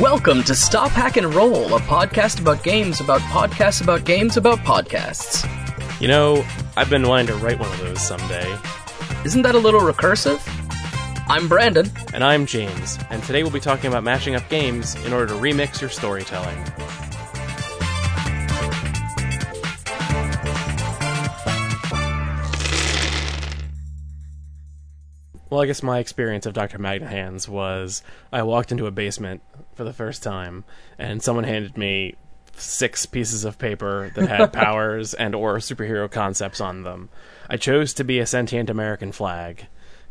Welcome to Stop Hack and Roll, a podcast about games about podcasts about games about podcasts. You know, I've been wanting to write one of those someday. Isn't that a little recursive? I'm Brandon. And I'm James, and today we'll be talking about matching up games in order to remix your storytelling. Well, I guess my experience of Dr. Magnet Hands was I walked into a basement for the first time, and someone handed me six pieces of paper that had powers and or superhero concepts on them. I chose to be a sentient American flag,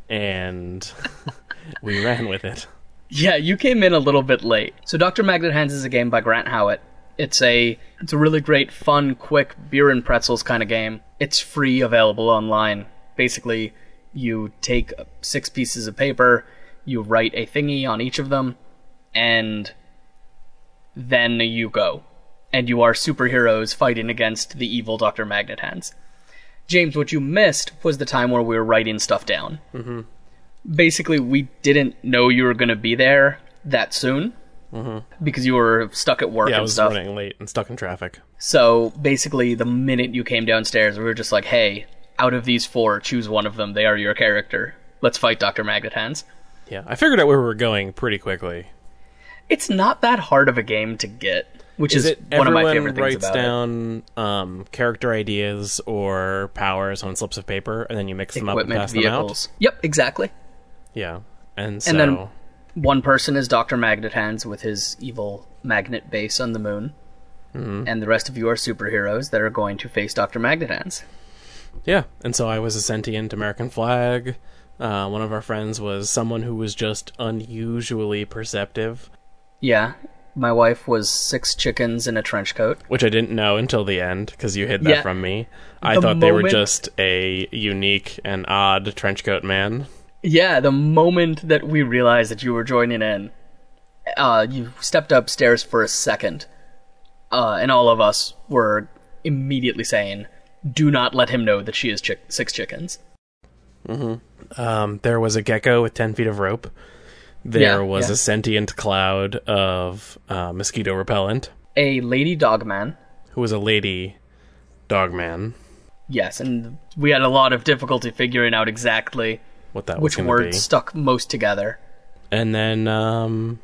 and we ran with it. Yeah, you came in a little bit late. So Dr. Magnet Hands is a game by Grant Howitt. It's a it's a really great, fun, quick beer and pretzels kind of game. It's free, available online. Basically, you take six pieces of paper, you write a thingy on each of them, and then you go. And you are superheroes fighting against the evil Dr. Magnet Hands. James, what you missed was the time where we were writing stuff down. Mm-hmm. Basically, we didn't know you were going to be there that soon because you were stuck at work Yeah, I was stuff. running late and stuck in traffic. So basically, the minute you came downstairs, we were just like, hey, out of these four, choose one of them. They are your character. Let's fight Dr. Magnet Hands. Yeah, I figured out where we were going pretty quickly. It's not that hard of a game to get, which is, Is one of my favorite things writes about it. down um, character ideas or powers on slips of paper, and then you mix them up and Equipment, pass them out? vehicles. Yep, exactly. Yeah, and so And then one person is Dr. Magnet Hands with his evil magnet base on the moon. Mm-hmm. And the rest of you are superheroes that are going to face Dr. Magnet Hands. yeah, and so I was a sentient American flag. Uh, one of our friends was someone who was just unusually perceptive, Yeah, my wife was six chickens in a trench coat. which I didn't know until the end because you hid that Yeah. from me. I The thought they were just a unique and odd trenchcoat man. Yeah, the moment that we realized that you were joining in, uh, you stepped upstairs for a second, uh, and all of us were immediately saying, "Do not let him know that she is chick- six chickens." Um, there was a gecko with 10 feet of rope. There Yeah, was yeah. a sentient cloud of uh, mosquito repellent, A lady dog man, who was a lady dogman. yes, and we had a lot of difficulty figuring out exactly What that which word be. stuck most together. And then um,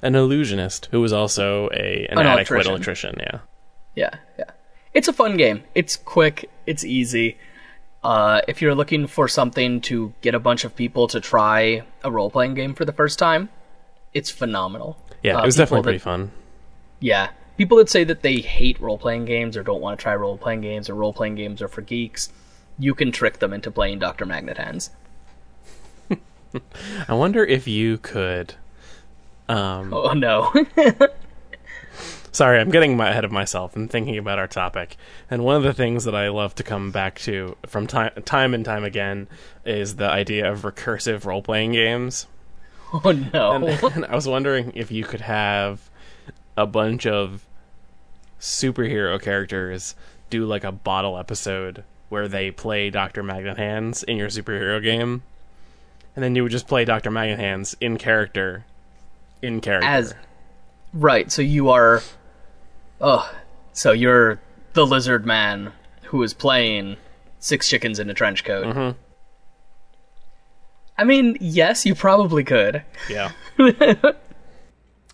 an illusionist, who was also a an, An adequate electrician. electrician. Yeah. Yeah, yeah. It's a fun game. It's quick. It's easy. Uh, if you're looking for something to get a bunch of people to try a role playing game for the first time, it's phenomenal. Yeah, Uh, it was definitely that- pretty fun. Yeah. People that say that they hate role playing games or don't want to try role playing games or role playing games are for geeks, you can trick them into playing Dr. Magnet Hands. I wonder if you could. Um, Oh no. Sorry, I'm getting ahead of myself and thinking about our topic. And one of the things that I love to come back to from time time and time again is the idea of recursive role playing games. oh no. And, and I was wondering if you could have a bunch of superhero characters do like a bottle episode where they play Dr. Magnet Hands in your superhero game. And then you would just play Dr. Magnet Hands in character. In character. As right, so you are Oh, so you're the lizard man who is playing six chickens in a trench coat. Mhm. I mean, yes, you probably could. Yeah.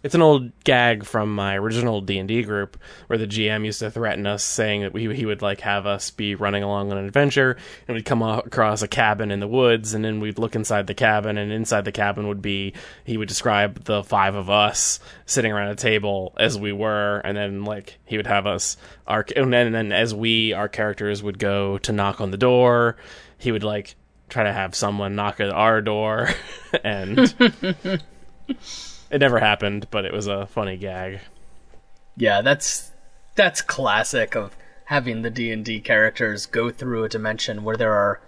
it's an old gag from my original D&D group where the GM used to threaten us saying that we, he would like have us be running along on an adventure and we'd come across a cabin in the woods and then we'd look inside the cabin and inside the cabin would be he would describe the five of us sitting around a table as we were and then like he would have us our and then, and then as we our characters would go to knock on the door he would like try to have someone knock at our door and it never happened, but it was a funny gag. Yeah, that's that's classic of having the D&D characters go through a dimension where there are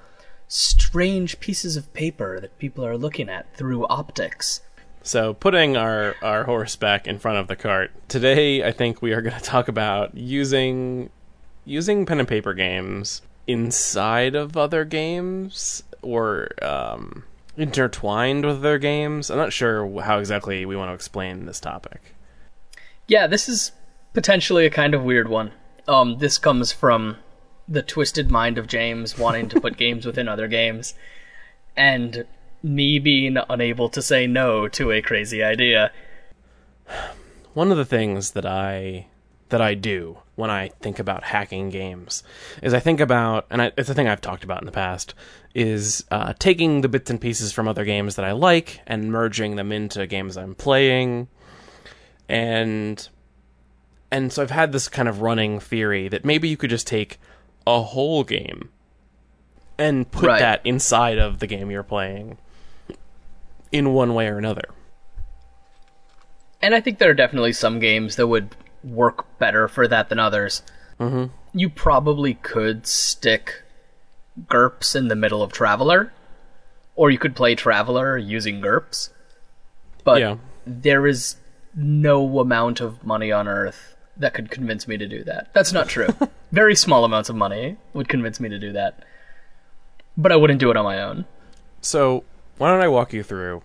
strange pieces of paper that people are looking at through optics. So, putting our, our horse back in front of the cart, today I think we are going to talk about using using pen and paper games inside of other games or um, intertwined with their games. I'm not sure how exactly we want to explain this topic. Yeah, this is potentially a kind of weird one. Um, this comes from the twisted mind of James wanting to put games within other games, and me being unable to say no to a crazy idea. One of the things that I that I do when I think about hacking games is I think about, and I, it's a thing I've talked about in the past, is uh, taking the bits and pieces from other games that I like and merging them into games I'm playing, and and so I've had this kind of running theory that maybe you could just take a whole game and put Right. that inside of the game you're playing in one way or another. And I think there are definitely some games that would work better for that than others. Mm-hmm. You probably could stick GURPS in the middle of Traveler, or you could play Traveler using GURPS. But Yeah. there is no amount of money on earth that could convince me to do that. That's not true. Very small amounts of money would convince me to do that. But I wouldn't do it on my own. So, why don't I walk you through?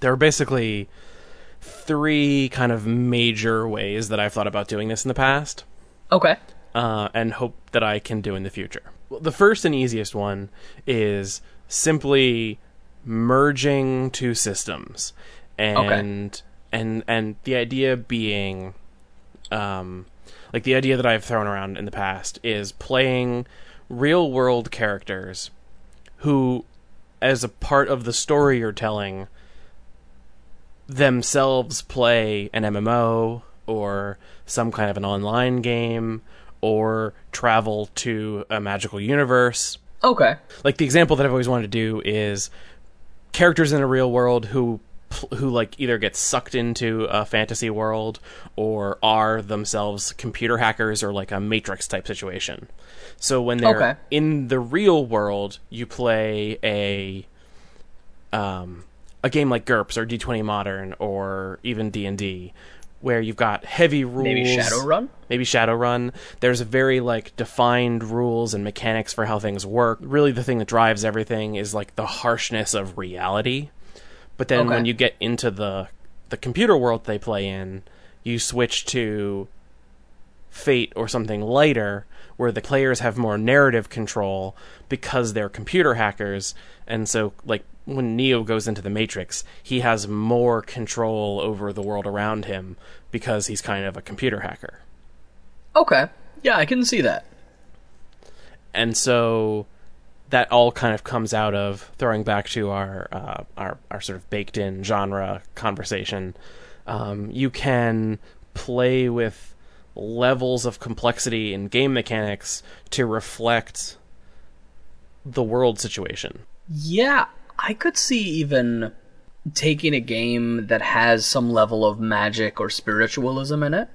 There are basically three kind of major ways that I've thought about doing this in the past, Okay. uh, and hope that I can do in the future. Well, the first and easiest one is simply merging two systems, and and and the idea being, um, like the idea that I've thrown around in the past is playing real world characters who, as a part of the story you're telling, themselves play an MMO or some kind of an online game or travel to a magical universe. Okay. Like the example that I've always wanted to do is characters in a real world who who like either get sucked into a fantasy world or are themselves computer hackers or like a matrix type situation. So when they're Okay. in the real world, you play a um, a game like GURPS or D20 Modern or even D and D, where you've got heavy rules. Maybe Shadowrun? Maybe Shadowrun. There's very like defined rules and mechanics for how things work. Really, the thing that drives everything is like the harshness of reality. But then Okay. when you get into the the computer world they play in, you switch to Fate or something lighter, where the players have more narrative control because they're computer hackers, and so like when Neo goes into the Matrix, he has more control over the world around him because he's kind of a computer hacker. Okay. Yeah, I can see that. and so that all kind of comes out of throwing back to our uh, our our sort of baked in genre conversation. Um, you can play with levels of complexity in game mechanics to reflect the world situation. Yeah, I could see even taking a game that has some level of magic or spiritualism in it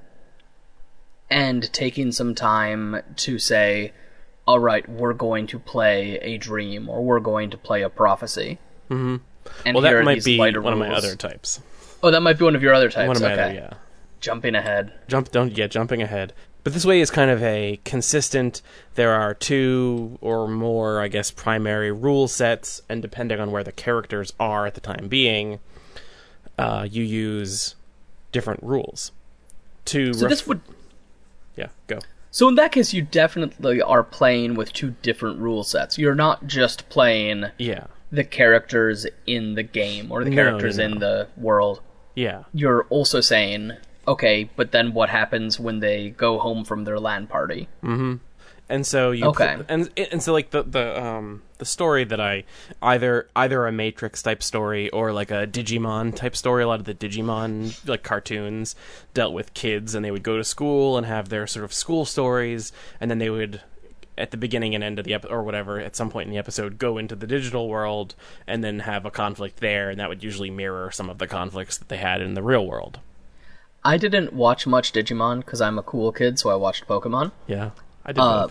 and taking some time to say, all right, we're going to play a dream or we're going to play a prophecy. Mm-hmm. And Well, that might be one of my other types. Oh, that might be one of your other types. One of my okay. other, yeah. Jumping ahead. jump don't yeah jumping ahead but this way is kind of a consistent there are two or more i guess primary rule sets and depending on where the characters are at the time being uh, you use different rules to So ref- this would yeah go So in that case, you definitely are playing with two different rule sets. You're not just playing yeah the characters in the game or the No, characters no, in the world. yeah You're also saying, okay, but then what happens when they go home from their LAN party? and so you Okay. pl- and and so like the the um the story that I either either a Matrix type story or like a Digimon type story. A lot of the Digimon like cartoons dealt with kids, and they would go to school and have their sort of school stories, and then they would at the beginning and end of the episode or whatever at some point in the episode go into the digital world and then have a conflict there and that would usually mirror some of the conflicts that they had in the real world I didn't watch much Digimon because I'm a cool kid, so I watched Pokemon. yeah i did Uh.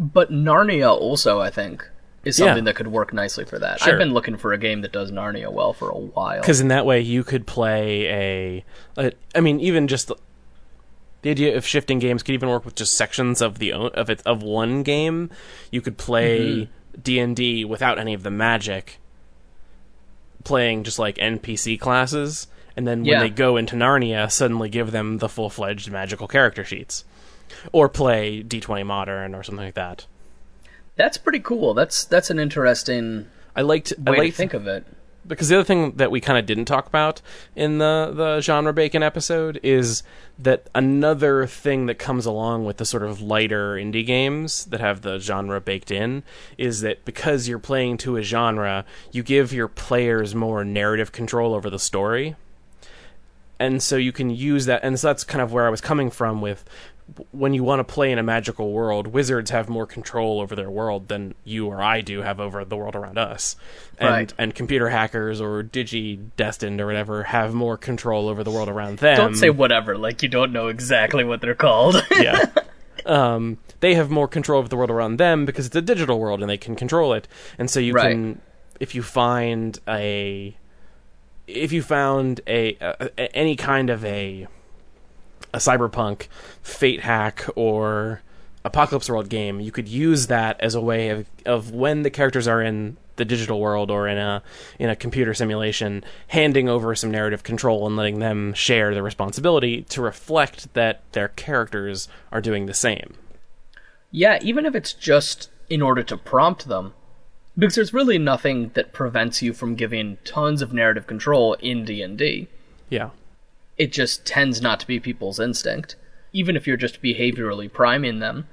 But Narnia also, I think, is Yeah. something that could work nicely for that. Sure. I've been looking for a game that does Narnia well for a while. because in that way you could play a, a I mean even just the, the idea of shifting games could even work with just sections of the of it of one game you could play D&D without any of the magic playing just like NPC classes, and then when Yeah. they go into Narnia, suddenly give them the full fledged magical character sheets, or play D20 Modern or something like that. That's pretty cool. That's that's an interesting I liked I way to think of it. because the other thing that we kind of didn't talk about in the the genre bacon episode is that another thing that comes along with the sort of lighter indie games that have the genre baked in is that because you're playing to a genre you give your players more narrative control over the story and so you can use that and so that's kind of where i was coming from with when you want to play in a magical world wizards have more control over their world than you or i do have over the world around us and Right. and computer hackers or digi destined or whatever have more control over the world around them Don't say whatever, like you don't know exactly what they're called. yeah. Um, they have more control over the world around them because it's a digital world and they can control it. And so you Right. can, if you find a, if you found a, a, any kind of a, a cyberpunk fate hack or apocalypse world game, you could use that as a way of of when the characters are in the digital world or in a in a computer simulation, handing over some narrative control and letting them share the responsibility to reflect that their characters are doing the same. yeah, even if it's just in order to prompt them. Because there's really nothing that prevents you from giving tons of narrative control in D&D. Yeah. It just tends not to be people's instinct. Even if you're just behaviorally priming them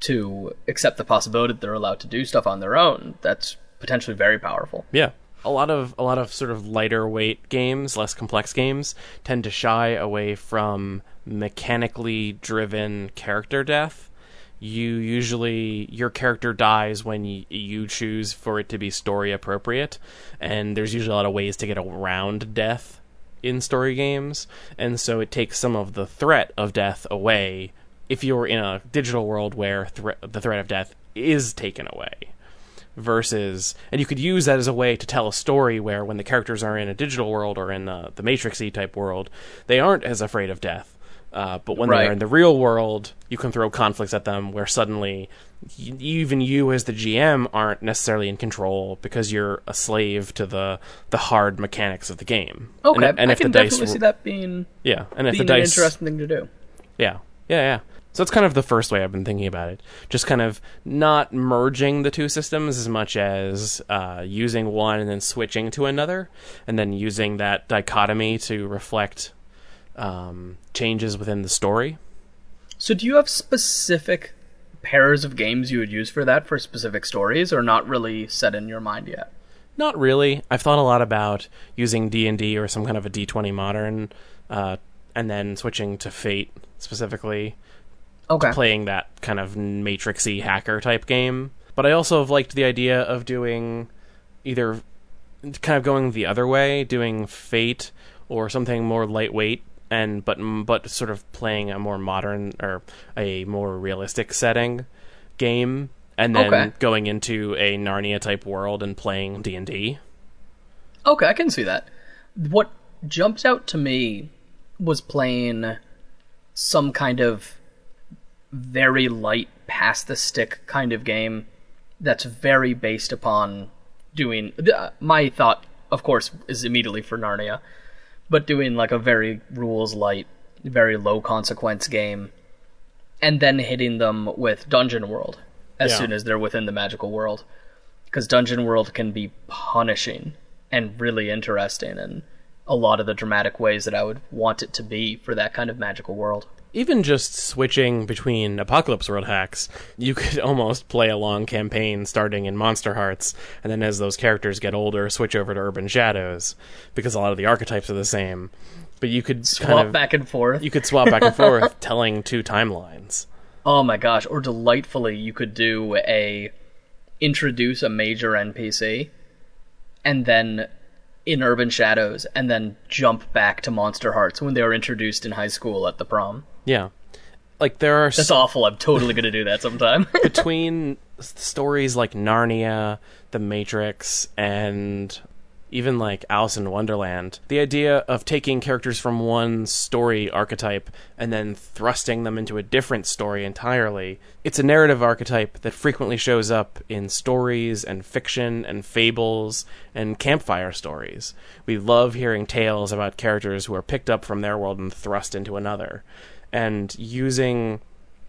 to accept the possibility that they're allowed to do stuff on their own, that's potentially very powerful. Yeah. A lot of a lot of sort of lighter weight games, less complex games, tend to shy away from mechanically driven character death. You usually your character dies when you, you choose for it to be story appropriate, and there's usually a lot of ways to get around death in story games, and so it takes some of the threat of death away if you're in a digital world where thre- the threat of death is taken away versus and you could use that as a way to tell a story where when the characters are in a digital world or in the, the matrixy type world they aren't as afraid of death uh, but when Right. they're in the real world you can throw conflicts at them where suddenly y- even you as the gm aren't necessarily in control because you're a slave to the the hard mechanics of the game Okay, and, and I if can the definitely ro- see that being, yeah and if being the an dice interesting thing to do. yeah. Yeah, yeah. So that's kind of the first way I've been thinking about it. Just kind of not merging the two systems as much as uh, using one and then switching to another, and then using that dichotomy to reflect um, changes within the story. So, do you have specific pairs of games you would use for that for specific stories, or not really set in your mind yet? Not really. I've thought a lot about using D and D or some kind of a D twenty modern, uh, and then switching to Fate specifically. Okay. playing that kind of matrixy hacker type game. But I also have liked the idea of doing either kind of going the other way, doing Fate or something more lightweight and but but sort of playing a more modern or a more realistic setting game and then Okay. going into a Narnia type world and playing D&D. Okay, I can see that. What jumped out to me was playing some kind of very light, pass the stick kind of game that's very based upon doing. th- uh, My thought, of course, is immediately for Narnia, but doing like a very rules light, very low consequence game, and then hitting them with Dungeon World as Yeah. soon as they're within the magical world because Dungeon World can be punishing and really interesting in a lot of the dramatic ways that I would want it to be for that kind of magical world. Even just switching between apocalypse world hacks you could almost play a long campaign starting in monster hearts and then as those characters get older switch over to urban shadows because a lot of the archetypes are the same but you could Swap kind of back and forth. you could swap back and forth telling two timelines Oh my gosh! Or delightfully, you could do a introduce a major NPC, and then in Urban Shadows, and then jump back to Monster Hearts when they were introduced in high school at the prom. Yeah like there are That's awful. I'm totally gonna do that sometime. between stories like Narnia, The Matrix, and even like Alice in Wonderland, the idea of taking characters from one story archetype and then thrusting them into a different story entirely, it's a narrative archetype that frequently shows up in stories and fiction and fables and campfire stories. We love hearing tales about characters who are picked up from their world and thrust into another. And using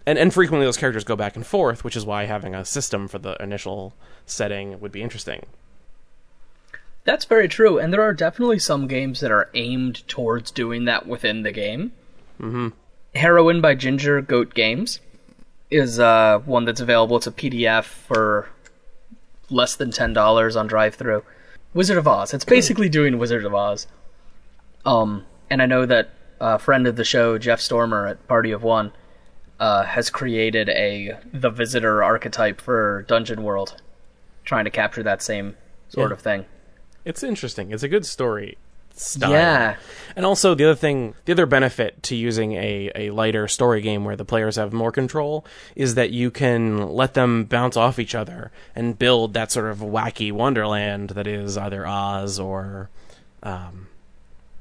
and and frequently those characters go back and forth, which is why having a system for the initial setting would be interesting. That's very true, and there are definitely some games that are aimed towards doing that within the game. Mm-hmm. Heroine by Ginger Goat Games is uh, one that's available. It's a PDF for less than ten dollars on drive-through. Wizard of Oz. It's basically doing Wizard of Oz. Um, and I know that a friend of the show, Jeff Stormer at Party of One, uh, has created a the visitor archetype for Dungeon World, trying to capture that same sort Yeah. of thing. It's interesting. It's a good story style. Yeah. And also the other thing, the other benefit to using a, a lighter story game where the players have more control is that you can let them bounce off each other and build that sort of wacky wonderland that is either Oz or um,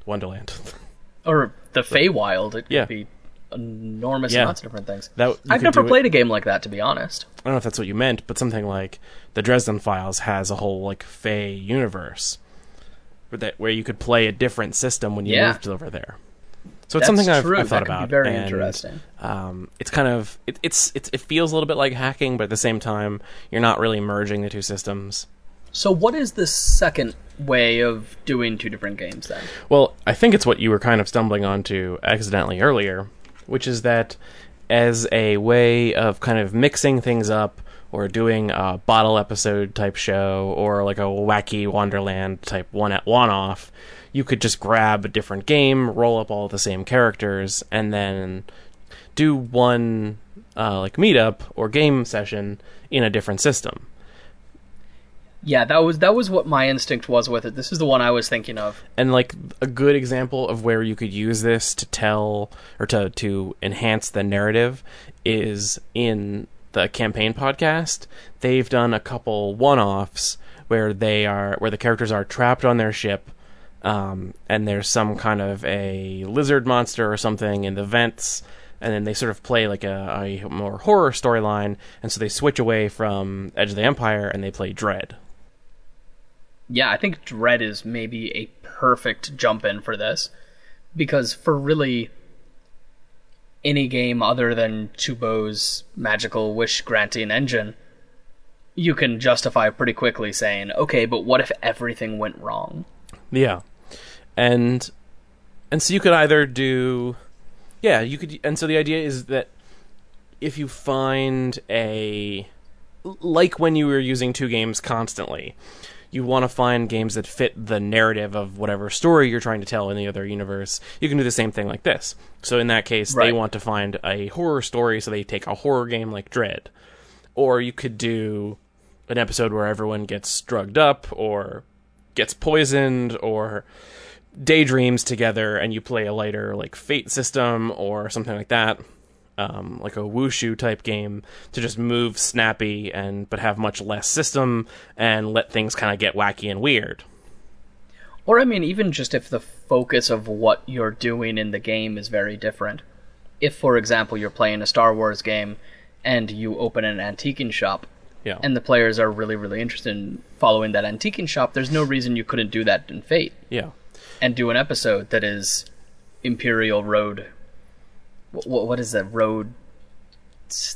Wonderland. Or the Feywild. It could be enormous Yeah. amounts of different things. That I've never do it- played a game like that, to be honest. I don't know if that's what you meant, but something like the Dresden Files has a whole like Fey universe, where that where you could play a different system when you Yeah. moved over there. So it's That's something I've. I've thought about. Very and, interesting. Um, it's kind of it, it's it's it feels a little bit like hacking, but at the same time, you're not really merging the two systems. So, what is the second way of doing two different games then? Well, I think it's what you were kind of stumbling onto accidentally earlier, which is that as a way of kind of mixing things up or doing a bottle episode type show or like a wacky Wonderland type one at one off, you could just grab a different game, roll up all the same characters, and then do one uh, like meetup or game session in a different system. Yeah, that was that was what my instinct was with it. This is the one I was thinking of. and like a good example of where you could use this to tell or to to enhance the narrative is in the campaign podcast they've done a couple one-offs where they are where the characters are trapped on their ship um, and there's some kind of a lizard monster or something in the vents and then they sort of play like a, a more horror storyline and so they switch away from edge of the empire and they play dread Yeah, I think Dread is maybe a perfect jump in for this because for really any game other than Chuubo's magical wish granting engine, you can justify pretty quickly saying, "Okay, but what if everything went wrong?" Yeah. And and so you could either do yeah, you could and so the idea is that if you find a like when you were using two games constantly, you want to find games that fit the narrative of whatever story you're trying to tell in the other universe. You can do the same thing like this. So in that case, they want to find a horror story, so they take a horror game like Dread. Or you could do an episode where everyone gets drugged up or gets poisoned or daydreams together and you play a lighter like fate system or something like that um, like a wushu type game to just move snappy and but have much less system and let things kind of get wacky and weird Or I mean, even just if the focus of what you're doing in the game is very different. If, for example, you're playing a Star Wars game and you open an antiquing shop yeah and the players are really, really interested in following that antiquing shop, there's no reason you couldn't do that in Fate yeah and do an episode that is Imperial Road. What, what is that road?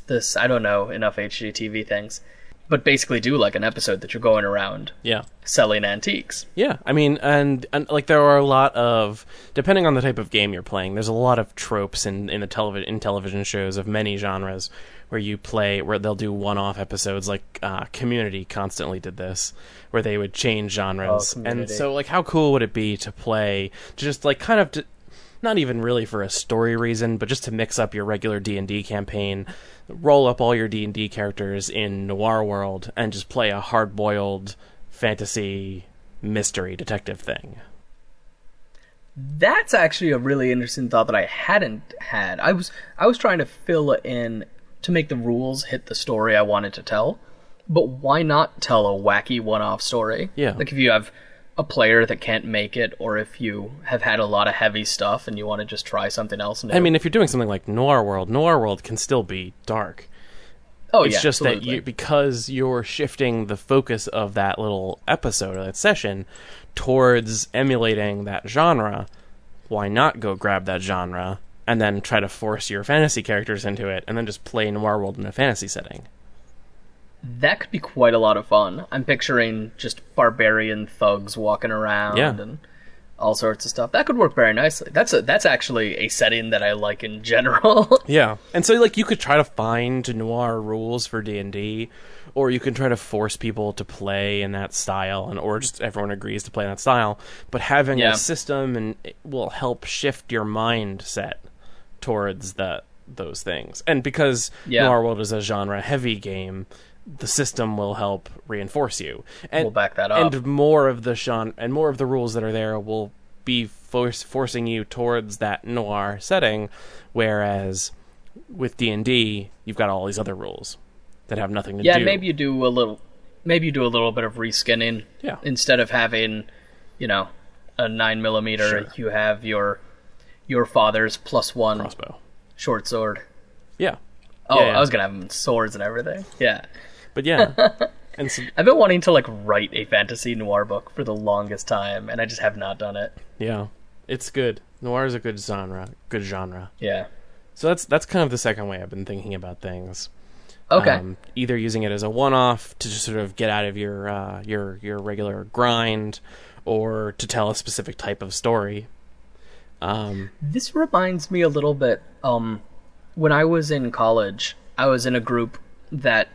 This I don't know enough HGTV things, but basically do like an episode that you're going around yeah selling antiques. Yeah, I mean, and, and like there are a lot of depending on the type of game you're playing. There's a lot of tropes in in the television in television shows of many genres where you play where they'll do one-off episodes. Like uh, Community constantly did this, where they would change genres. Oh, and so, like, how cool would it be to play to just like kind of. To, not even really for a story reason, but just to mix up your regular D and D campaign, roll up all your D and D characters in Noir World, and just play a hard-boiled fantasy mystery detective thing. That's actually a really interesting thought that I hadn't had. I was I was trying to fill in to make the rules hit the story I wanted to tell. But why not tell a wacky one-off story? Yeah. Like if you have a player that can't make it, or if you have had a lot of heavy stuff and you want to just try something else. New. I mean, if you're doing something like Noir World, Noir World can still be dark. oh yeah. It's yeah, just that you because you're shifting the focus of that little episode or that session towards emulating that genre. Why not go grab that genre and then try to force your fantasy characters into it, and then just play Noir World in a fantasy setting? That could be quite a lot of fun. I'm picturing just barbarian thugs walking around Yeah. and all sorts of stuff. That could work very nicely. That's a that's actually a setting that I like in general. Yeah, and so like you could try to find noir rules for D and D, or you can try to force people to play in that style, and or just everyone agrees to play in that style. But having Yeah. a system and it will help shift your mindset towards the those things. And because Yeah. Noir World is a genre heavy game, the system will help reinforce you. And We'll back that up. and more of the genre and more of the rules that are there will be force, forcing you towards that noir setting whereas with D&D you've got all these other rules that have nothing to yeah, do Yeah, maybe you do a little maybe you do a little bit of reskinning. Yeah. Instead of having, you know, a nine millimeter, Sure. you have your your father's plus one crossbow short sword. yeah Oh, Yeah, yeah. I was gonna have swords and everything. Yeah. But yeah and so, I've been wanting to like write a fantasy noir book for the longest time, and I just have not done it. yeah it's good noir is a good genre good genre Yeah. so that's that's kind of the second way I've been thinking about things Okay. Um, either using it as a one-off to just sort of get out of your uh, your your regular grind, or to tell a specific type of story. Um, This reminds me a little bit. Um, when I was in college, I was in a group that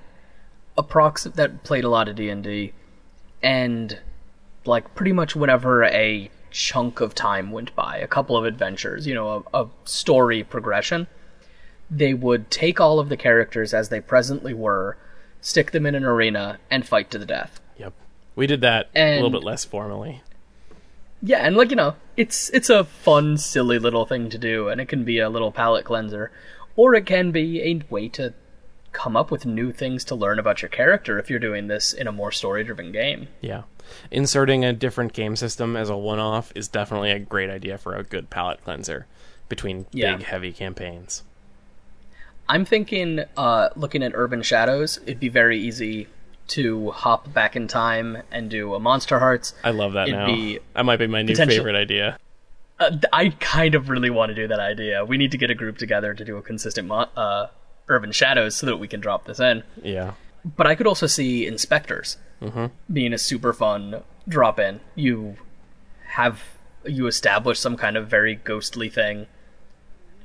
approx that played a lot of D and D, and like pretty much whenever a chunk of time went by, a couple of adventures, you know, a, a story progression, they would take all of the characters as they presently were, stick them in an arena, and fight to the death. yep, we did that a little bit less formally. Yeah, and like you know, it's it's a fun, silly little thing to do, and it can be a little palate cleanser, or it can be a way to come up with new things to learn about your character if you're doing this in a more story-driven game. Yeah, inserting a different game system as a one-off is definitely a great idea for a good palate cleanser between Yeah. big, heavy campaigns. I'm thinking, uh, looking at Urban Shadows, it'd be very easy to hop back in time and do a Monster Hearts. I love that It'd now. be that might be my new favorite idea. Uh, I kind of really want to do that idea. We need to get a group together to do a consistent mo- uh, Urban Shadows so that we can drop this in. Yeah, But I could also see inspectors mm-hmm. being a super fun drop in. You have you establish some kind of very ghostly thing,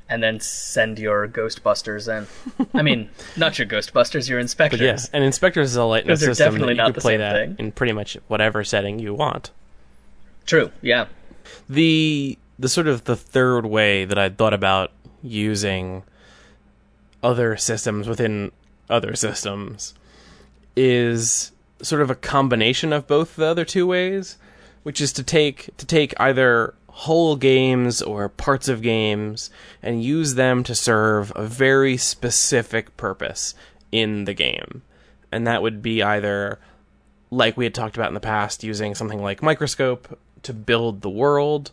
and then send your Ghostbusters in. I mean, not your Ghostbusters, your inspectors. but yeah, and Inspectors is a light Because they're system that definitely you not can the play same that thing. in pretty much whatever setting you want. True. Yeah. the the sort of the third way that I'd thought about using other systems within other systems is sort of a combination of both the other two ways, which is to take to take either whole games or parts of games and use them to serve a very specific purpose in the game. And that would be either like we had talked about in the past, using something like Microscope to build the world,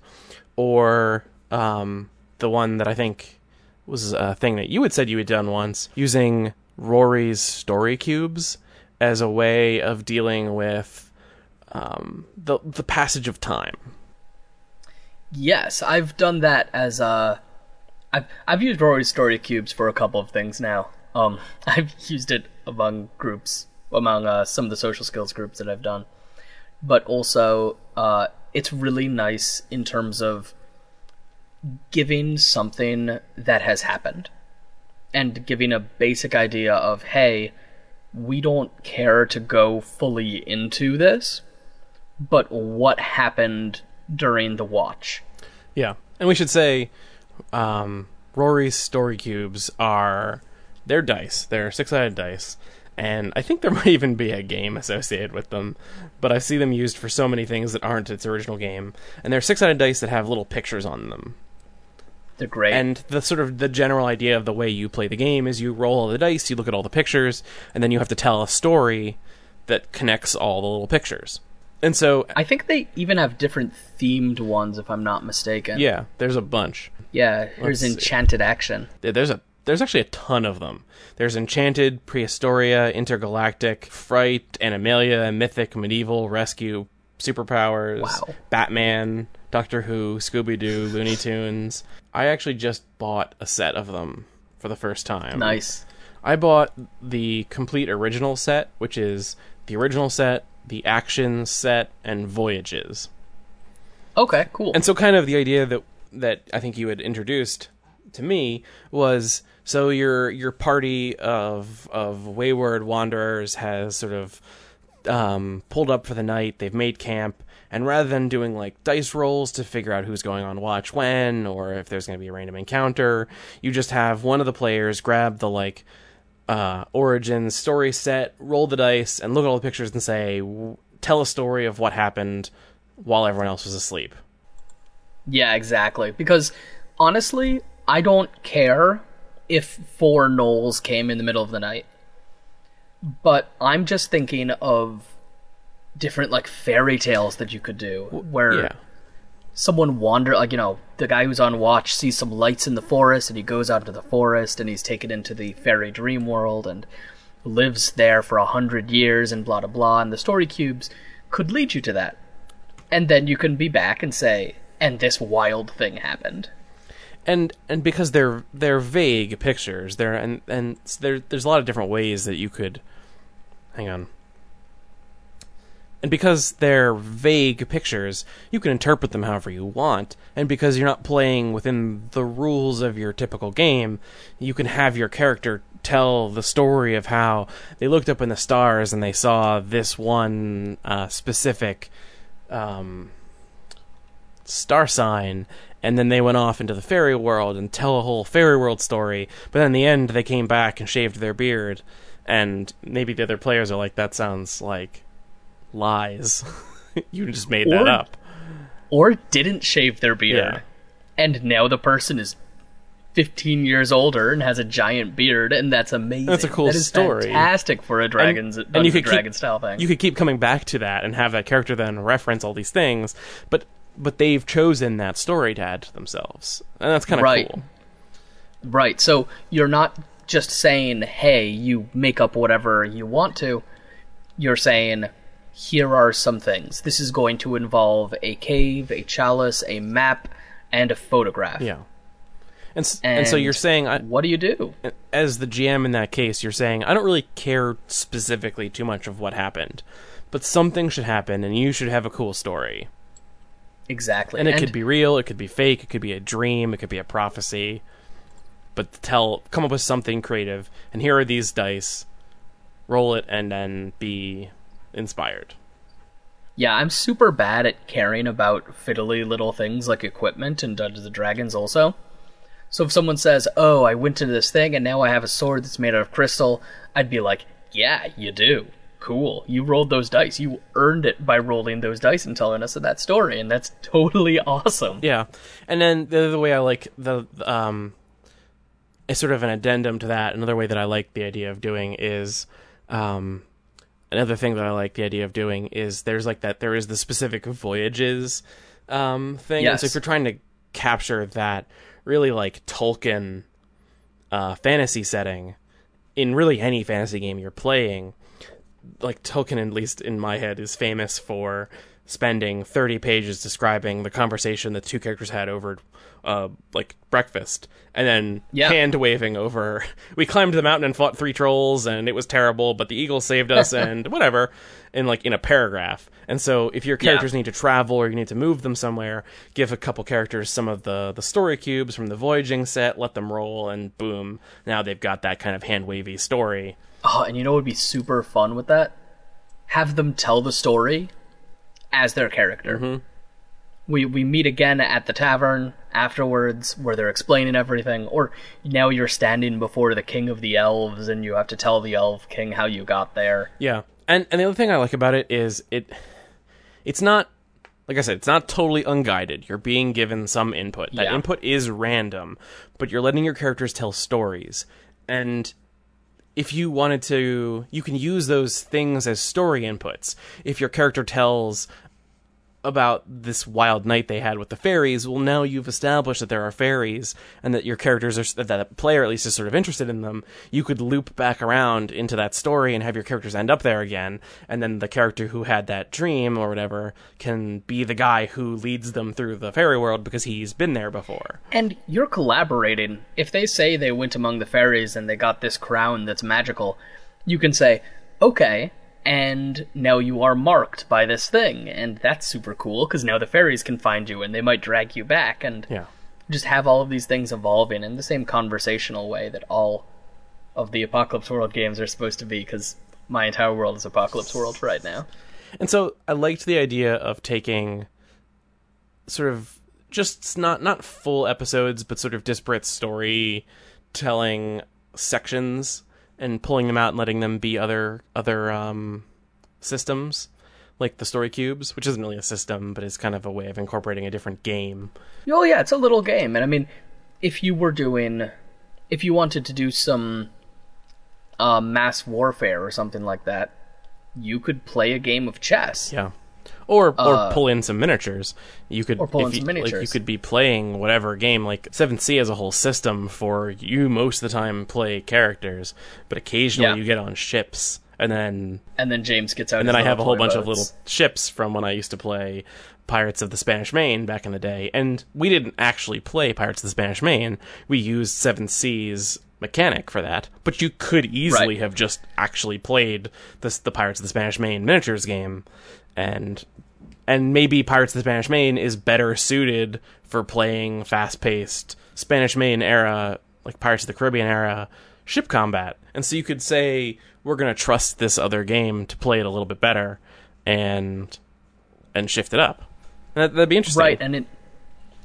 or um, the one that I think was a thing that you had said you had done once, using Rory's story cubes as a way of dealing with um, the the passage of time. Yes, I've done that as a. I've I've used Rory's story cubes for a couple of things now. Um, I've used it among groups, among uh, some of the social skills groups that I've done, but also uh, it's really nice in terms of giving something that has happened and giving a basic idea of hey, we don't care to go fully into this, but what happened during the watch. Yeah, and we should say, um, Rory's story cubes are they're dice. They're six-sided dice, and I think there might even be a game associated with them. But I see them used for so many things that aren't its original game, and they're six-sided dice that have little pictures on them. They're great. And the sort of the general idea of the way you play the game is you roll all the dice, you look at all the pictures, and then you have to tell a story that connects all the little pictures. And so, I think they even have different themed ones, if I'm not mistaken. yeah, there's a bunch. Yeah, here's Let's see. Enchanted Action. There's a there's actually a ton of them. There's Enchanted, Prehistoria, Intergalactic, Fright, Animalia, Mythic, Medieval, Rescue, Superpowers, Wow. Batman, Doctor Who, Scooby Doo, Looney Tunes. I actually just bought a set of them for the first time. Nice. I bought the complete original set, which is the original set, the action set, and Voyages. Okay, cool. And so, kind of the idea that that I think you had introduced to me was so your your party of of wayward wanderers has sort of um, pulled up for the night. They've made camp, and rather than doing like dice rolls to figure out who's going on watch when, or if there's going to be a random encounter, you just have one of the players grab the like uh, origin story set, roll the dice, and look at all the pictures and say, tell a story of what happened while everyone else was asleep. Yeah, exactly. Because honestly, I don't care if four gnolls came in the middle of the night. But I'm just thinking of different like fairy tales that you could do where Yeah. someone wander like you know the guy who's on watch sees some lights in the forest and he goes out to the forest and he's taken into the fairy dream world and lives there for a hundred years and blah blah blah and the story cubes could lead you to that and then you can be back and say and this wild thing happened and and because they're they're vague pictures there and and there there's a lot of different ways that you could hang on. And because they're vague pictures you can interpret them however you want and because you're not playing within the rules of your typical game you can have your character tell the story of how they looked up in the stars and they saw this one uh, specific um, star sign and then they went off into the fairy world and tell a whole fairy world story. But in the end they came back and shaved their beard and maybe the other players are like that sounds like lies. You just made that up. or didn't shave their beard. Yeah. and now the person is 15 years older and has a giant beard and that's amazing. That's a cool that is story. fantastic for a dragons and you could dragon keep, style thing. You could keep coming back to that and have that character then reference all these things, but but they've chosen that story to add to themselves, and that's kind of Right. cool. Right. So you're not just saying, hey, you make up whatever you want to. You're saying, here are some things. This is going to involve a cave, a chalice, a map, and a photograph. Yeah, and s- and, so you're saying I, What do you do? as the GM in that case, you're saying I don't really care specifically too much of what happened, but something should happen, and you should have a cool story. Exactly. And it could be real, it could be fake, it could be a dream, it could be a prophecy. But tell, come up with something creative, and here are these dice. Roll it, and then be inspired. Yeah, I'm super bad at caring about fiddly little things like equipment and Dungeons and Dragons also. So if someone says, "Oh, I went into this thing and now I have a sword that's made out of crystal," I'd be like, "Yeah, you do. Cool. You rolled those dice. You earned it by rolling those dice and telling us that story, and that's totally awesome." Yeah, and then the other way I like the um, is sort of an addendum to that. Another way that I like the idea of doing is, um, another thing that I like the idea of doing is there's like that there is the specific voyages, um, thing. And so Yes. if you're trying to capture that really like Tolkien, uh, fantasy setting in really any fantasy game you're playing, like Tolkien, at least in my head, is famous for spending 30 pages describing the conversation the two characters had over uh like breakfast and then Yeah. hand waving over we climbed the mountain and fought three trolls and it was terrible but the eagle saved us and whatever in like in a paragraph and so if your characters need to travel or you need to move them somewhere give a couple characters some of the the story cubes from the voyaging set let them roll and boom now they've got that kind of hand wavy story Oh, and you know what would be super fun with that? Have them tell the story as their character. Mm-hmm. We we meet again at the tavern afterwards, where they're explaining everything. Or now you're standing before the king of the elves, and you have to tell the elf king how you got there. Yeah, and and the other thing I like about it is it, it's not like I said, it's not totally unguided. You're being given some input. That Yeah. input is random, but you're letting your characters tell stories, and if you wanted to, you can use those things as story inputs. If your character tells about this wild night they had with the fairies, well, now you've established that there are fairies and that your characters are, that the player at least is sort of interested in them. You could loop back around into that story and have your characters end up there again. And then the character who had that dream or whatever can be the guy who leads them through the fairy world because he's been there before. And you're collaborating. If they say they went among the fairies and they got this crown that's magical, you can say, okay, and now you are marked by this thing, and that's super cool because now the fairies can find you and they might drag you back, and Yeah. just have all of these things evolving in the same conversational way that all of the Apocalypse World games are supposed to be, because my entire world is Apocalypse World right now. And so I liked the idea of taking sort of just not not full episodes, but sort of disparate storytelling sections and pulling them out and letting them be other other um, systems, like the story cubes, which isn't really a system, but is kind of a way of incorporating a different game. Oh yeah, it's a little game, and I mean, if you were doing, if you wanted to do some uh, mass warfare or something like that, you could play a game of chess. Yeah. Or or Uh, pull in some miniatures. You could or pull in you, some Like you could be playing whatever game. Like Seventh Sea has a whole system for you most of the time play characters, but occasionally Yeah. you get on ships, and then And then James gets out. and then I have a whole bunch of little ships from when I used to play Pirates of the Spanish Main back in the day. And we didn't actually play Pirates of the Spanish Main. We used Seven Seas mechanic for that. But you could easily Right. have just actually played this the Pirates of the Spanish Main miniatures game and and maybe Pirates of the Spanish Main is better suited for playing fast-paced Spanish Main era, like Pirates of the Caribbean era ship combat. And so you could say we're going to trust this other game to play it a little bit better and and shift it up. And that, that'd be interesting. Right, and it,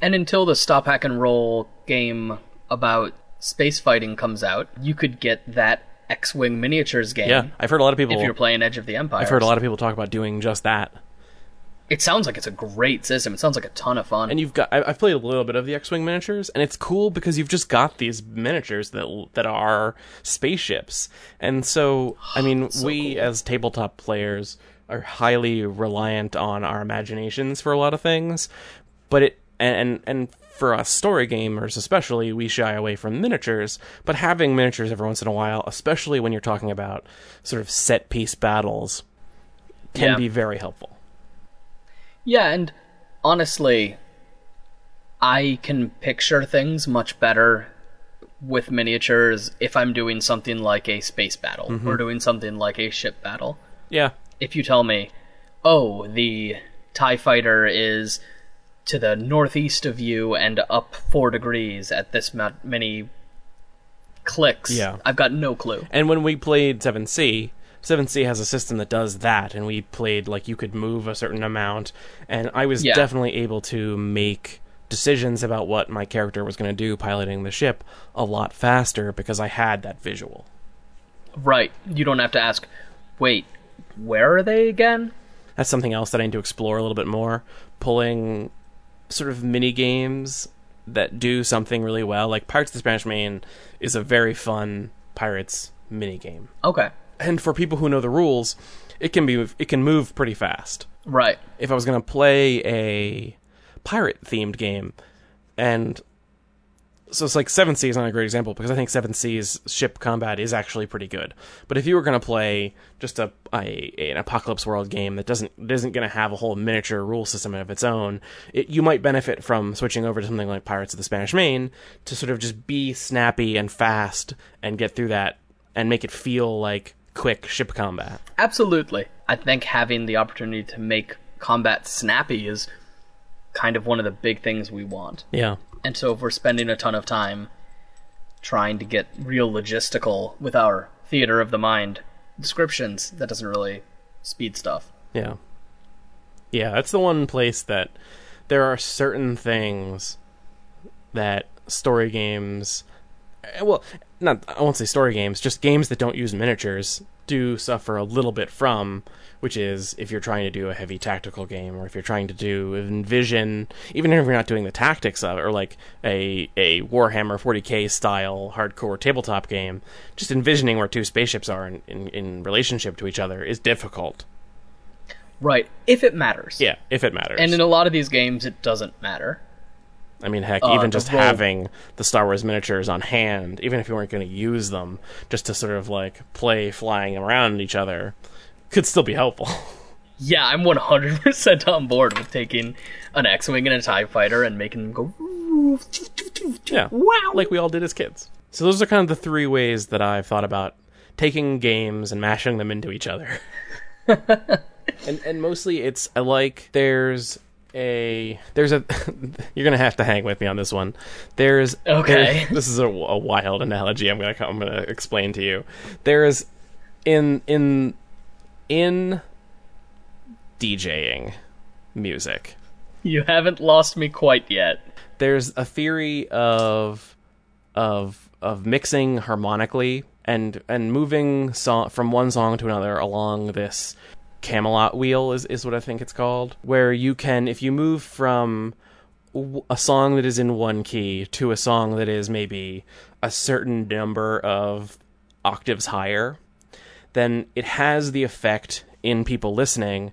and until the stop hack and roll game about space fighting comes out, you could get that X-wing miniatures game. yeah, I've heard a lot of people if you're playing Edge of the Empire. I've heard a lot of people talk about doing just that. It sounds like it's a great system. It sounds like a ton of fun. And you've got I- I've played a little bit of the X-wing miniatures, and it's cool because you've just got these miniatures that that are spaceships. And so, I mean, we as tabletop players are highly reliant on our imaginations for a lot of things, but it and and, and for us story gamers especially, we shy away from miniatures, but having miniatures every once in a while, especially when you're talking about sort of set piece battles, can Yeah. be very helpful. Yeah, and honestly, I can picture things much better with miniatures if I'm doing something like a space battle Mm-hmm. or doing something like a ship battle. Yeah. If you tell me, oh, the TIE fighter is to the northeast of you and up four degrees at this ma- many clicks, Yeah. I've got no clue. And when we played 7C, 7C has a system that does that, and we played like you could move a certain amount, and I was Yeah. definitely able to make decisions about what my character was going to do piloting the ship a lot faster because I had that visual. Right. You don't have to ask, wait, where are they again? That's something else that I need to explore a little bit more. Pulling sort of mini games that do something really well, like Pirates of the Spanish Main is a very fun pirates mini game. Okay. And for people who know the rules, it can be it can move pretty fast. Right. if I was going to play a pirate themed game, and so it's like Seven Seas is not a great example because I think Seven Seas ship combat is actually pretty good. But if you were going to play just a, a an apocalypse world game that doesn't isn't going to have a whole miniature rule system of its own, it, you might benefit from switching over to something like Pirates of the Spanish Main to sort of just be snappy and fast and get through that and make it feel like quick ship combat. Absolutely. I think having the opportunity to make combat snappy is kind of one of the big things we want. Yeah. And so if we're spending a ton of time trying to get real logistical with our theater of the mind descriptions, that doesn't really speed stuff. Yeah. Yeah, that's the one place that there are certain things that story games eh, well, not I won't say story games, just games that don't use miniatures do suffer a little bit from which is if you're trying to do a heavy tactical game or if you're trying to do envision even if you're not doing the tactics of it or like a a Warhammer 40k style hardcore tabletop game, just envisioning where two spaceships are in, in, in relationship to each other is difficult. Right, if it matters. Yeah, if it matters. And in a lot of these games, it doesn't matter. I mean, heck, Uh, even the just role- having the Star Wars miniatures on hand, even if you weren't going to use them, just to sort of like play flying around each other, could still be helpful. Yeah, I'm 100% on board with taking an X-wing and a Tie Fighter and making them go. yeah, Wow. like we all did as kids. So those are kind of the three ways that I've thought about taking games and mashing them into each other. and and mostly it's I like there's a there's a you're gonna have to hang with me on this one. There's Okay. there- this is a, a wild analogy. I'm gonna I'm gonna explain to you. There's in in in DJing music. You haven't lost me quite yet. there's a theory of of of mixing harmonically and and moving song from one song to another along this Camelot wheel is is what I think it's called where you can if you move from a song that is in one key to a song that is maybe a certain number of octaves higher then it has the effect in people listening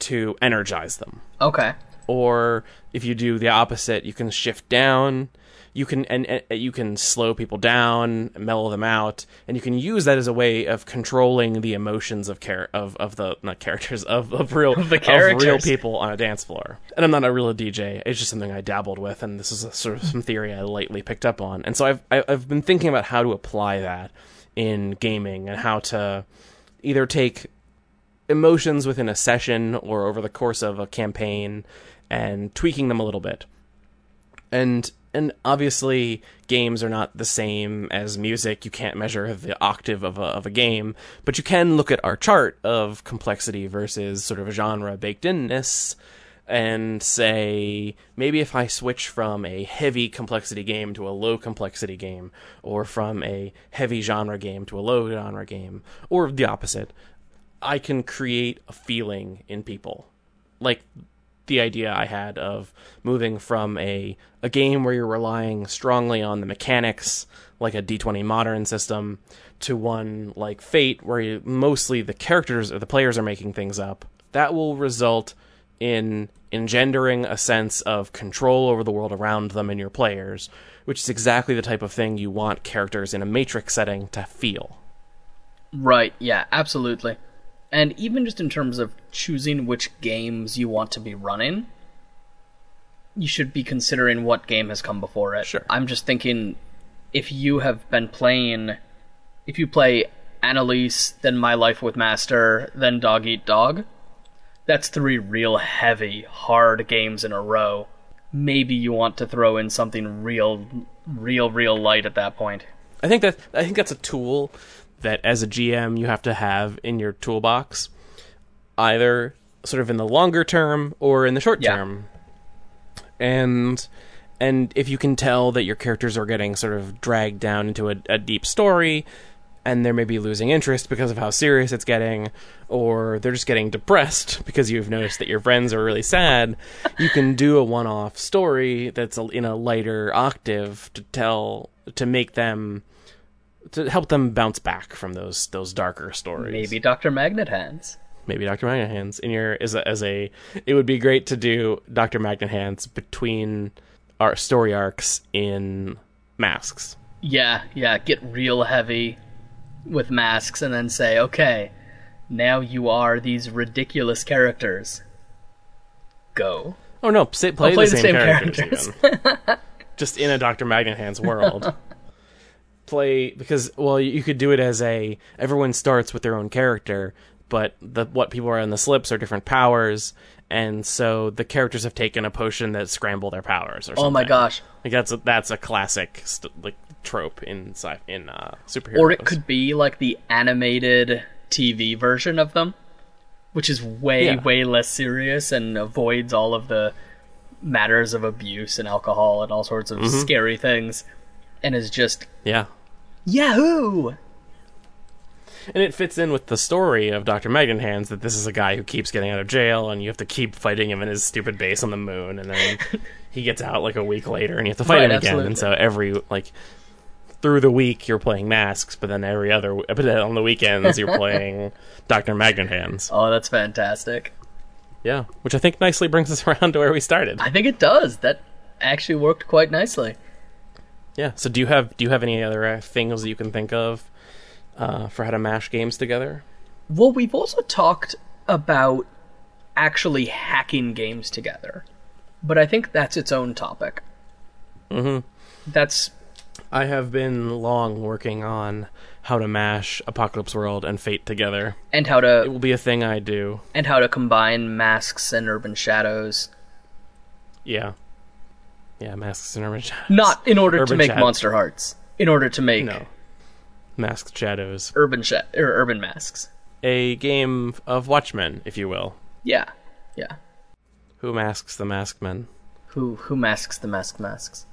to energize them Okay. or if you do the opposite, you can shift down. You can and, and you can slow people down, mellow them out, and you can use that as a way of controlling the emotions of char- of of the not characters of of real Of the of real people on a dance floor. And I'm not a real DJ; it's just something I dabbled with, and this is a sort of some theory I lightly picked up on. And so I've I've been thinking about how to apply that in gaming and how to either take emotions within a session or over the course of a campaign and tweaking them a little bit. And and obviously games are not the same as music. You can't measure the octave of a of a game, but you can look at our chart of complexity versus sort of a genre baked inness and say maybe if I switch from a heavy complexity game to a low complexity game, or from a heavy genre game to a low genre game, or the opposite, I can create a feeling in people. Like the idea I had of moving from a a game where you're relying strongly on the mechanics, like a D20 modern system, to one like Fate, where you, mostly the characters or the players are making things up. That will result in engendering a sense of control over the world around them and your players, which is exactly the type of thing you want characters in a matrix setting to feel. Right, yeah, absolutely. And even just in terms of choosing which games you want to be running, you should be considering what game has come before it. Sure. I'm just thinking if you have been playing if you play Annalise, then My Life with Master, then Dog Eat Dog, that's three real heavy, hard games in a row. Maybe you want to throw in something real real real light at that point. I think that I think that's a tool that as a GM you have to have in your toolbox, either sort of in the longer term or in the short Yeah. term. And and if you can tell that your characters are getting sort of dragged down into a, a deep story and they're maybe losing interest because of how serious it's getting or they're just getting depressed because you've noticed that your friends are really sad you can do a one-off story that's in a lighter octave to tell to make them to help them bounce back from those those darker stories Maybe Dr. Magnet Hands. maybe Dr. Magnet Hands in your as a, as a it would be great to do Dr. Magnet Hands between our story arcs in masks. Yeah, yeah, get real heavy with masks and then say, okay, now you are these ridiculous characters. Go. Oh no, say, play, play the, same, same characters, even. Just in a Dr. Magnet Hands world. play because well you could do it as a everyone starts with their own character but the what people are on the slips are different powers and so the characters have taken a potion that scramble their powers or something. Oh my gosh. Like that's a, that's a classic st- like trope in sci- in uh, superheroes. Or it could be like the animated TV version of them, which is way, Yeah. way less serious and avoids all of the matters of abuse and alcohol and all sorts of scary things, and is just yeah. Yahoo! and it fits in with the story of Dr. Hands that this is a guy who keeps getting out of jail and you have to keep fighting him in his stupid base on the moon and then he gets out like a week later and you have to fight Right, him again absolutely. and so every like through the week you're playing masks but then every other but on the weekends you're playing Dr. Magnet Hands. Oh, that's fantastic. Yeah, which I think nicely brings us around to where we started. I think it does. That actually worked quite nicely. Yeah. So do you have do you have any other uh, things that you can think of uh, for how to mash games together? Well, we've also talked about actually hacking games together, but I think that's its own topic. Mhm. That's I have been long working on how to mash Apocalypse World and Fate together. and how to. It will be a thing I do. and how to combine masks and urban shadows. Yeah. Yeah, Masks and Urban Shadows. Not in order to make Shadow- Monsterhearts. In order to make No. Masked Shadows. urban sha- or urban masks. A game of Watchmen, if you will. Yeah, yeah. Who masks the masked men? Who who masks the mask masks?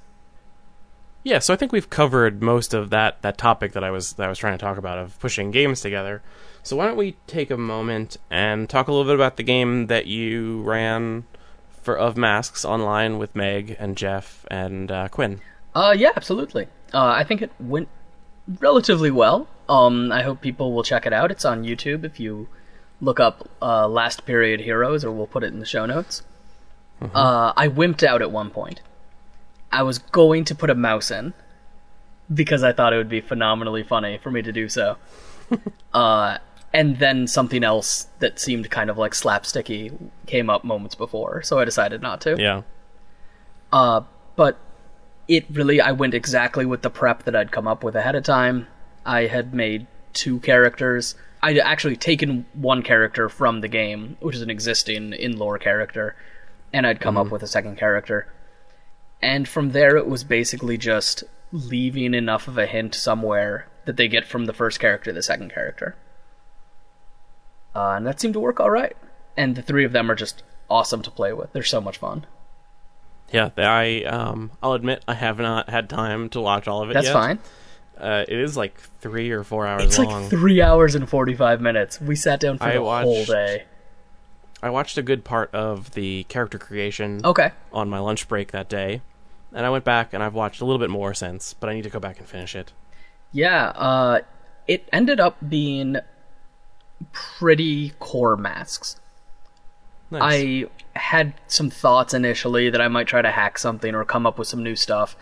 Yeah, so I think we've covered most of that that topic that I was that I was trying to talk about of pushing games together. So why don't we take a moment and talk a little bit about the game that you ran for of masks online with Meg and Jeff and uh, Quinn. Uh, yeah, absolutely. Uh, I think it went relatively well. Um, I hope people will check it out. It's on YouTube if you look up uh, Last Period Heroes, or we'll put it in the show notes. Uh, I wimped out at one point. I was going to put a mouse in because I thought it would be phenomenally funny for me to do so. uh, and then something else that seemed kind of like slapsticky came up moments before, so I decided not to. Yeah. Uh, but it really, I went exactly with the prep that I'd come up with ahead of time. I had made two characters. I'd actually taken one character from the game, which is an existing in lore character, and I'd come up with a second character. And from there, it was basically just leaving enough of a hint somewhere that they get from the first character to the second character. Uh, and that seemed to work all right. And the three of them are just awesome to play with. They're so much fun. Yeah, I um I'll admit I have not had time to watch all of it That's yet. fine. Uh, it is like 3 or 4 hours It's long. like three hours and forty-five minutes. We sat down for I the whole day. I watched a good part of the character creation Okay. on my lunch break that day. And I went back and I've watched a little bit more since, but I need to go back and finish it. Yeah. Uh, it ended up being pretty core masks. Nice. I had some thoughts initially that I might try to hack something or come up with some new stuff.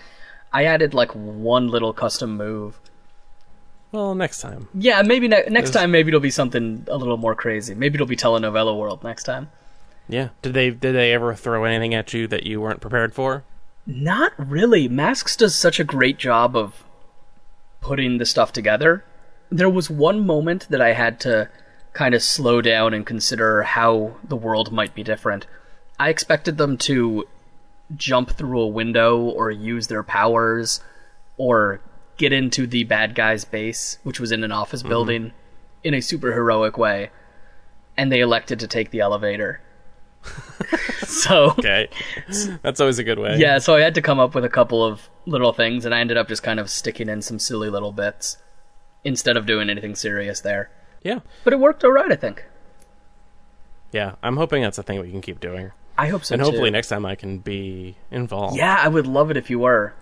I added like one little custom move. Well, next time. Yeah, maybe ne- next There's- time. Maybe it'll be something a little more crazy. Maybe it'll be telenovela world next time. Yeah. Did they did they ever throw anything at you that you weren't prepared for? Not really. Masks does such a great job of putting the stuff together. There was one moment that I had to kind of slow down and consider how the world might be different. I expected them to jump through a window or use their powers or get into the bad guy's base, which was in an office mm-hmm. building, in a super heroic way. And they elected to take the elevator. so Okay. That's always a good way. yeah, so I had to come up with a couple of little things, and I ended up just kind of sticking in some silly little bits instead of doing anything serious there. Yeah. But it worked all right, I think. Yeah. I'm hoping that's a thing we can keep doing. I hope so and hopefully too. next time I can be involved. Yeah, I would love it if you were,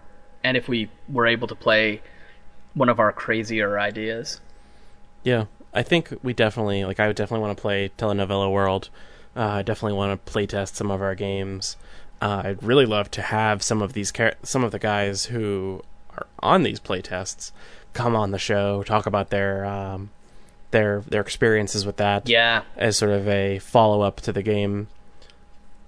and if we were able to play one of our crazier ideas. Yeah, I think we definitely like. I would definitely want to play Telenovela World. Uh, I definitely want to playtest some of our games. Uh, I'd really love to have some of these char- some of the guys who are on these playtests come on the show, talk about their um, their their experiences with that Yeah, as sort of a follow up to the game.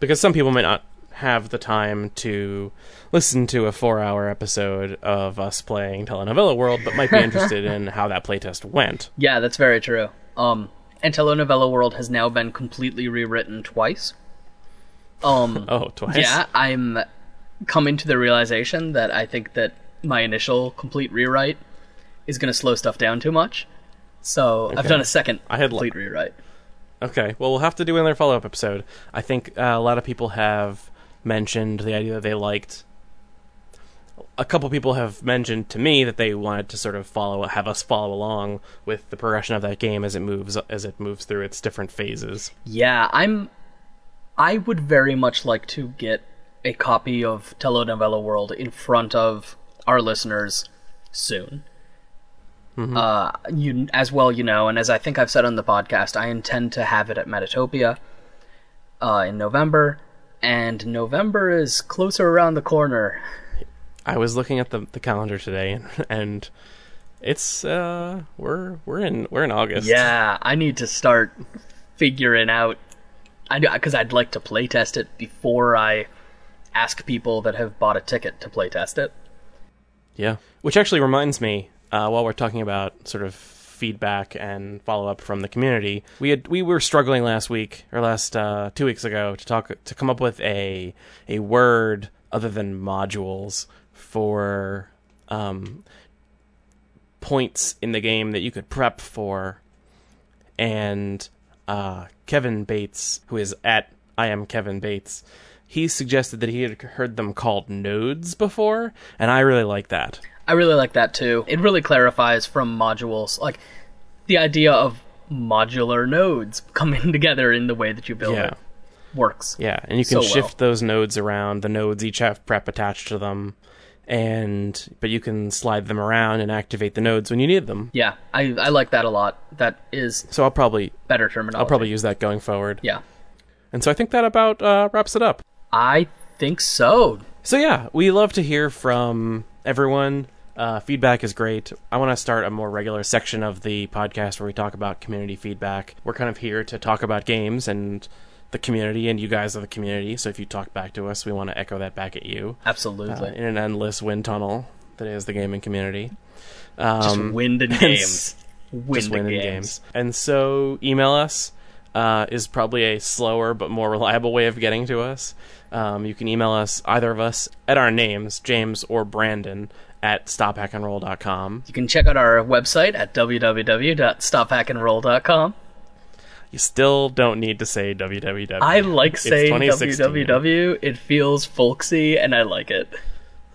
Because some people might not have the time to listen to a four hour episode of us playing Telenovela World, but might be interested in how that playtest went. yeah, that's very true. Um, and Telenovela World has now been completely rewritten twice. Um, Oh, twice? Yeah, I'm coming to the realization that I think that my initial complete rewrite is going to slow stuff down too much. So I've done a second I had complete rewrite. Okay, well, we'll have to do another follow up episode. I think uh, a lot of people have mentioned the idea that they liked a couple people have mentioned to me that they wanted to sort of follow, have us follow along with the progression of that game as it moves as it moves through its different phases. Yeah, I'm. I would very much like to get a copy of Telenovela World in front of our listeners soon. Uh, you, as well, you know, and as I think I've said on the podcast, I intend to have it at Metatopia uh, in November, and November is closer around the corner. I was looking at the, the calendar today, and it's uh we're we're in we're in August. Yeah, I need to start figuring out. I because I'd like to playtest it before I ask people that have bought a ticket to playtest it. Yeah. Which actually reminds me, uh, while we're talking about sort of feedback and follow up from the community, we had we were struggling last week or last uh, two weeks ago to talk to come up with a a word other than modules for um, points in the game that you could prep for, and uh, Kevin Bates, who is at I am Kevin Bates. He suggested that he had heard them called nodes before, and I really like that. I really like that too. It really clarifies from modules, like the idea of modular nodes coming together in the way that you build Yeah. it works. Yeah, and you can So well. shift those nodes around. The nodes each have prep attached to them, and but you can slide them around and activate the nodes when you need them. Yeah, I, I like that a lot. That is So I'll probably better terminology. I'll probably use that going forward. yeah. And so I think that about uh, wraps it up. I think so. So yeah, we love to hear from everyone. Uh, feedback is great. I want to start a more regular section of the podcast where we talk about community feedback. We're kind of here to talk about games and the community, and you guys are the community. So if you talk back to us, we want to echo that back at you Absolutely. uh, in an endless wind tunnel that is the gaming community. just Um, wind and and games. Wind just and winning games. games. And so email us uh, is probably a slower but more reliable way of getting to us. Um, you can email us, either of us, at our names, James or Brandon, at stophackandroll.com. You can check out our website at www.stophackandroll.com. You still don't need to say www. I like saying 2016. www. It feels folksy, and I like it.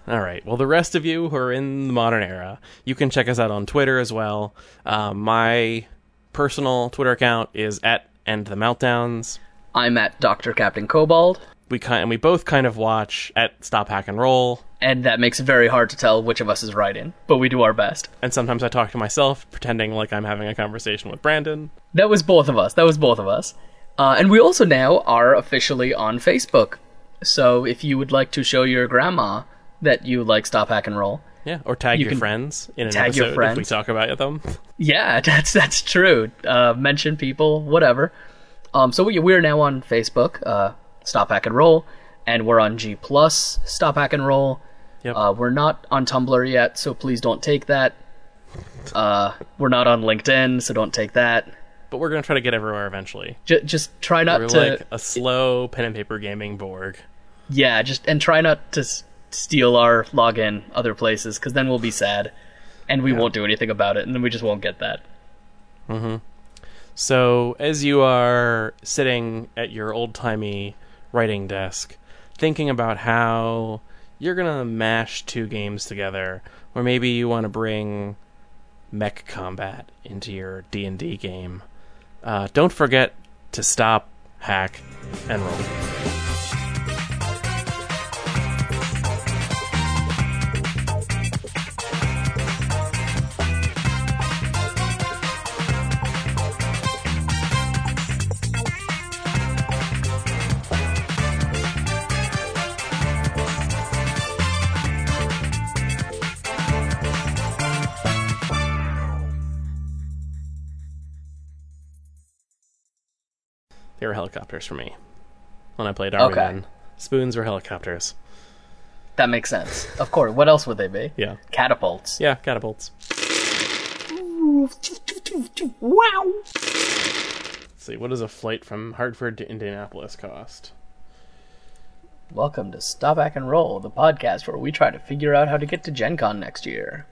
All right. Well, the rest of you who are in the modern era, you can check us out on Twitter as well. Um, my personal Twitter account is at End the Meltdowns. I'm at Dr. Captain Cobalt, We kind and we both kind of watch at Stop Hack and Roll, and that makes it very hard to tell which of us is writing, but we do our best. and sometimes I talk to myself, pretending like I'm having a conversation with Brandon. That was both of us. That was both of us. Uh, and we also now are officially on Facebook. So if you would like to show your grandma that you like Stop Hack and Roll, Yeah, or tag You your friends in an tag your episode if we talk about them. yeah, that's that's true. Uh, mention people, whatever. Um, so we, we're now on Facebook, uh, Stop Hack and Roll, and we're on G Plus, Stop Hack and Roll. Yep. Uh, we're not on Tumblr yet, so please don't take that. Uh, we're not on LinkedIn, so don't take that. but we're gonna try to get everywhere eventually. J- just try not We're to. like a slow pen and paper gaming Borg. Yeah, just and try not to s- steal our login other places, because then we'll be sad, and we won't do anything about it, and then we just won't get that. So, as you are sitting at your old timey writing desk, thinking about how you're gonna mash two games together, or maybe you want to bring mech combat into your D and D game, uh, don't forget to stop, hack, and roll. Helicopters for me when I played Army Okay. Men. Spoons were helicopters. That makes sense. Of course. What else would they be? Yeah, Catapults. yeah, catapults. Wow. Let's see, what does a flight from Hartford to Indianapolis cost? Welcome to Stop Hack and Roll, the podcast where we try to figure out how to get to Gen Con next year.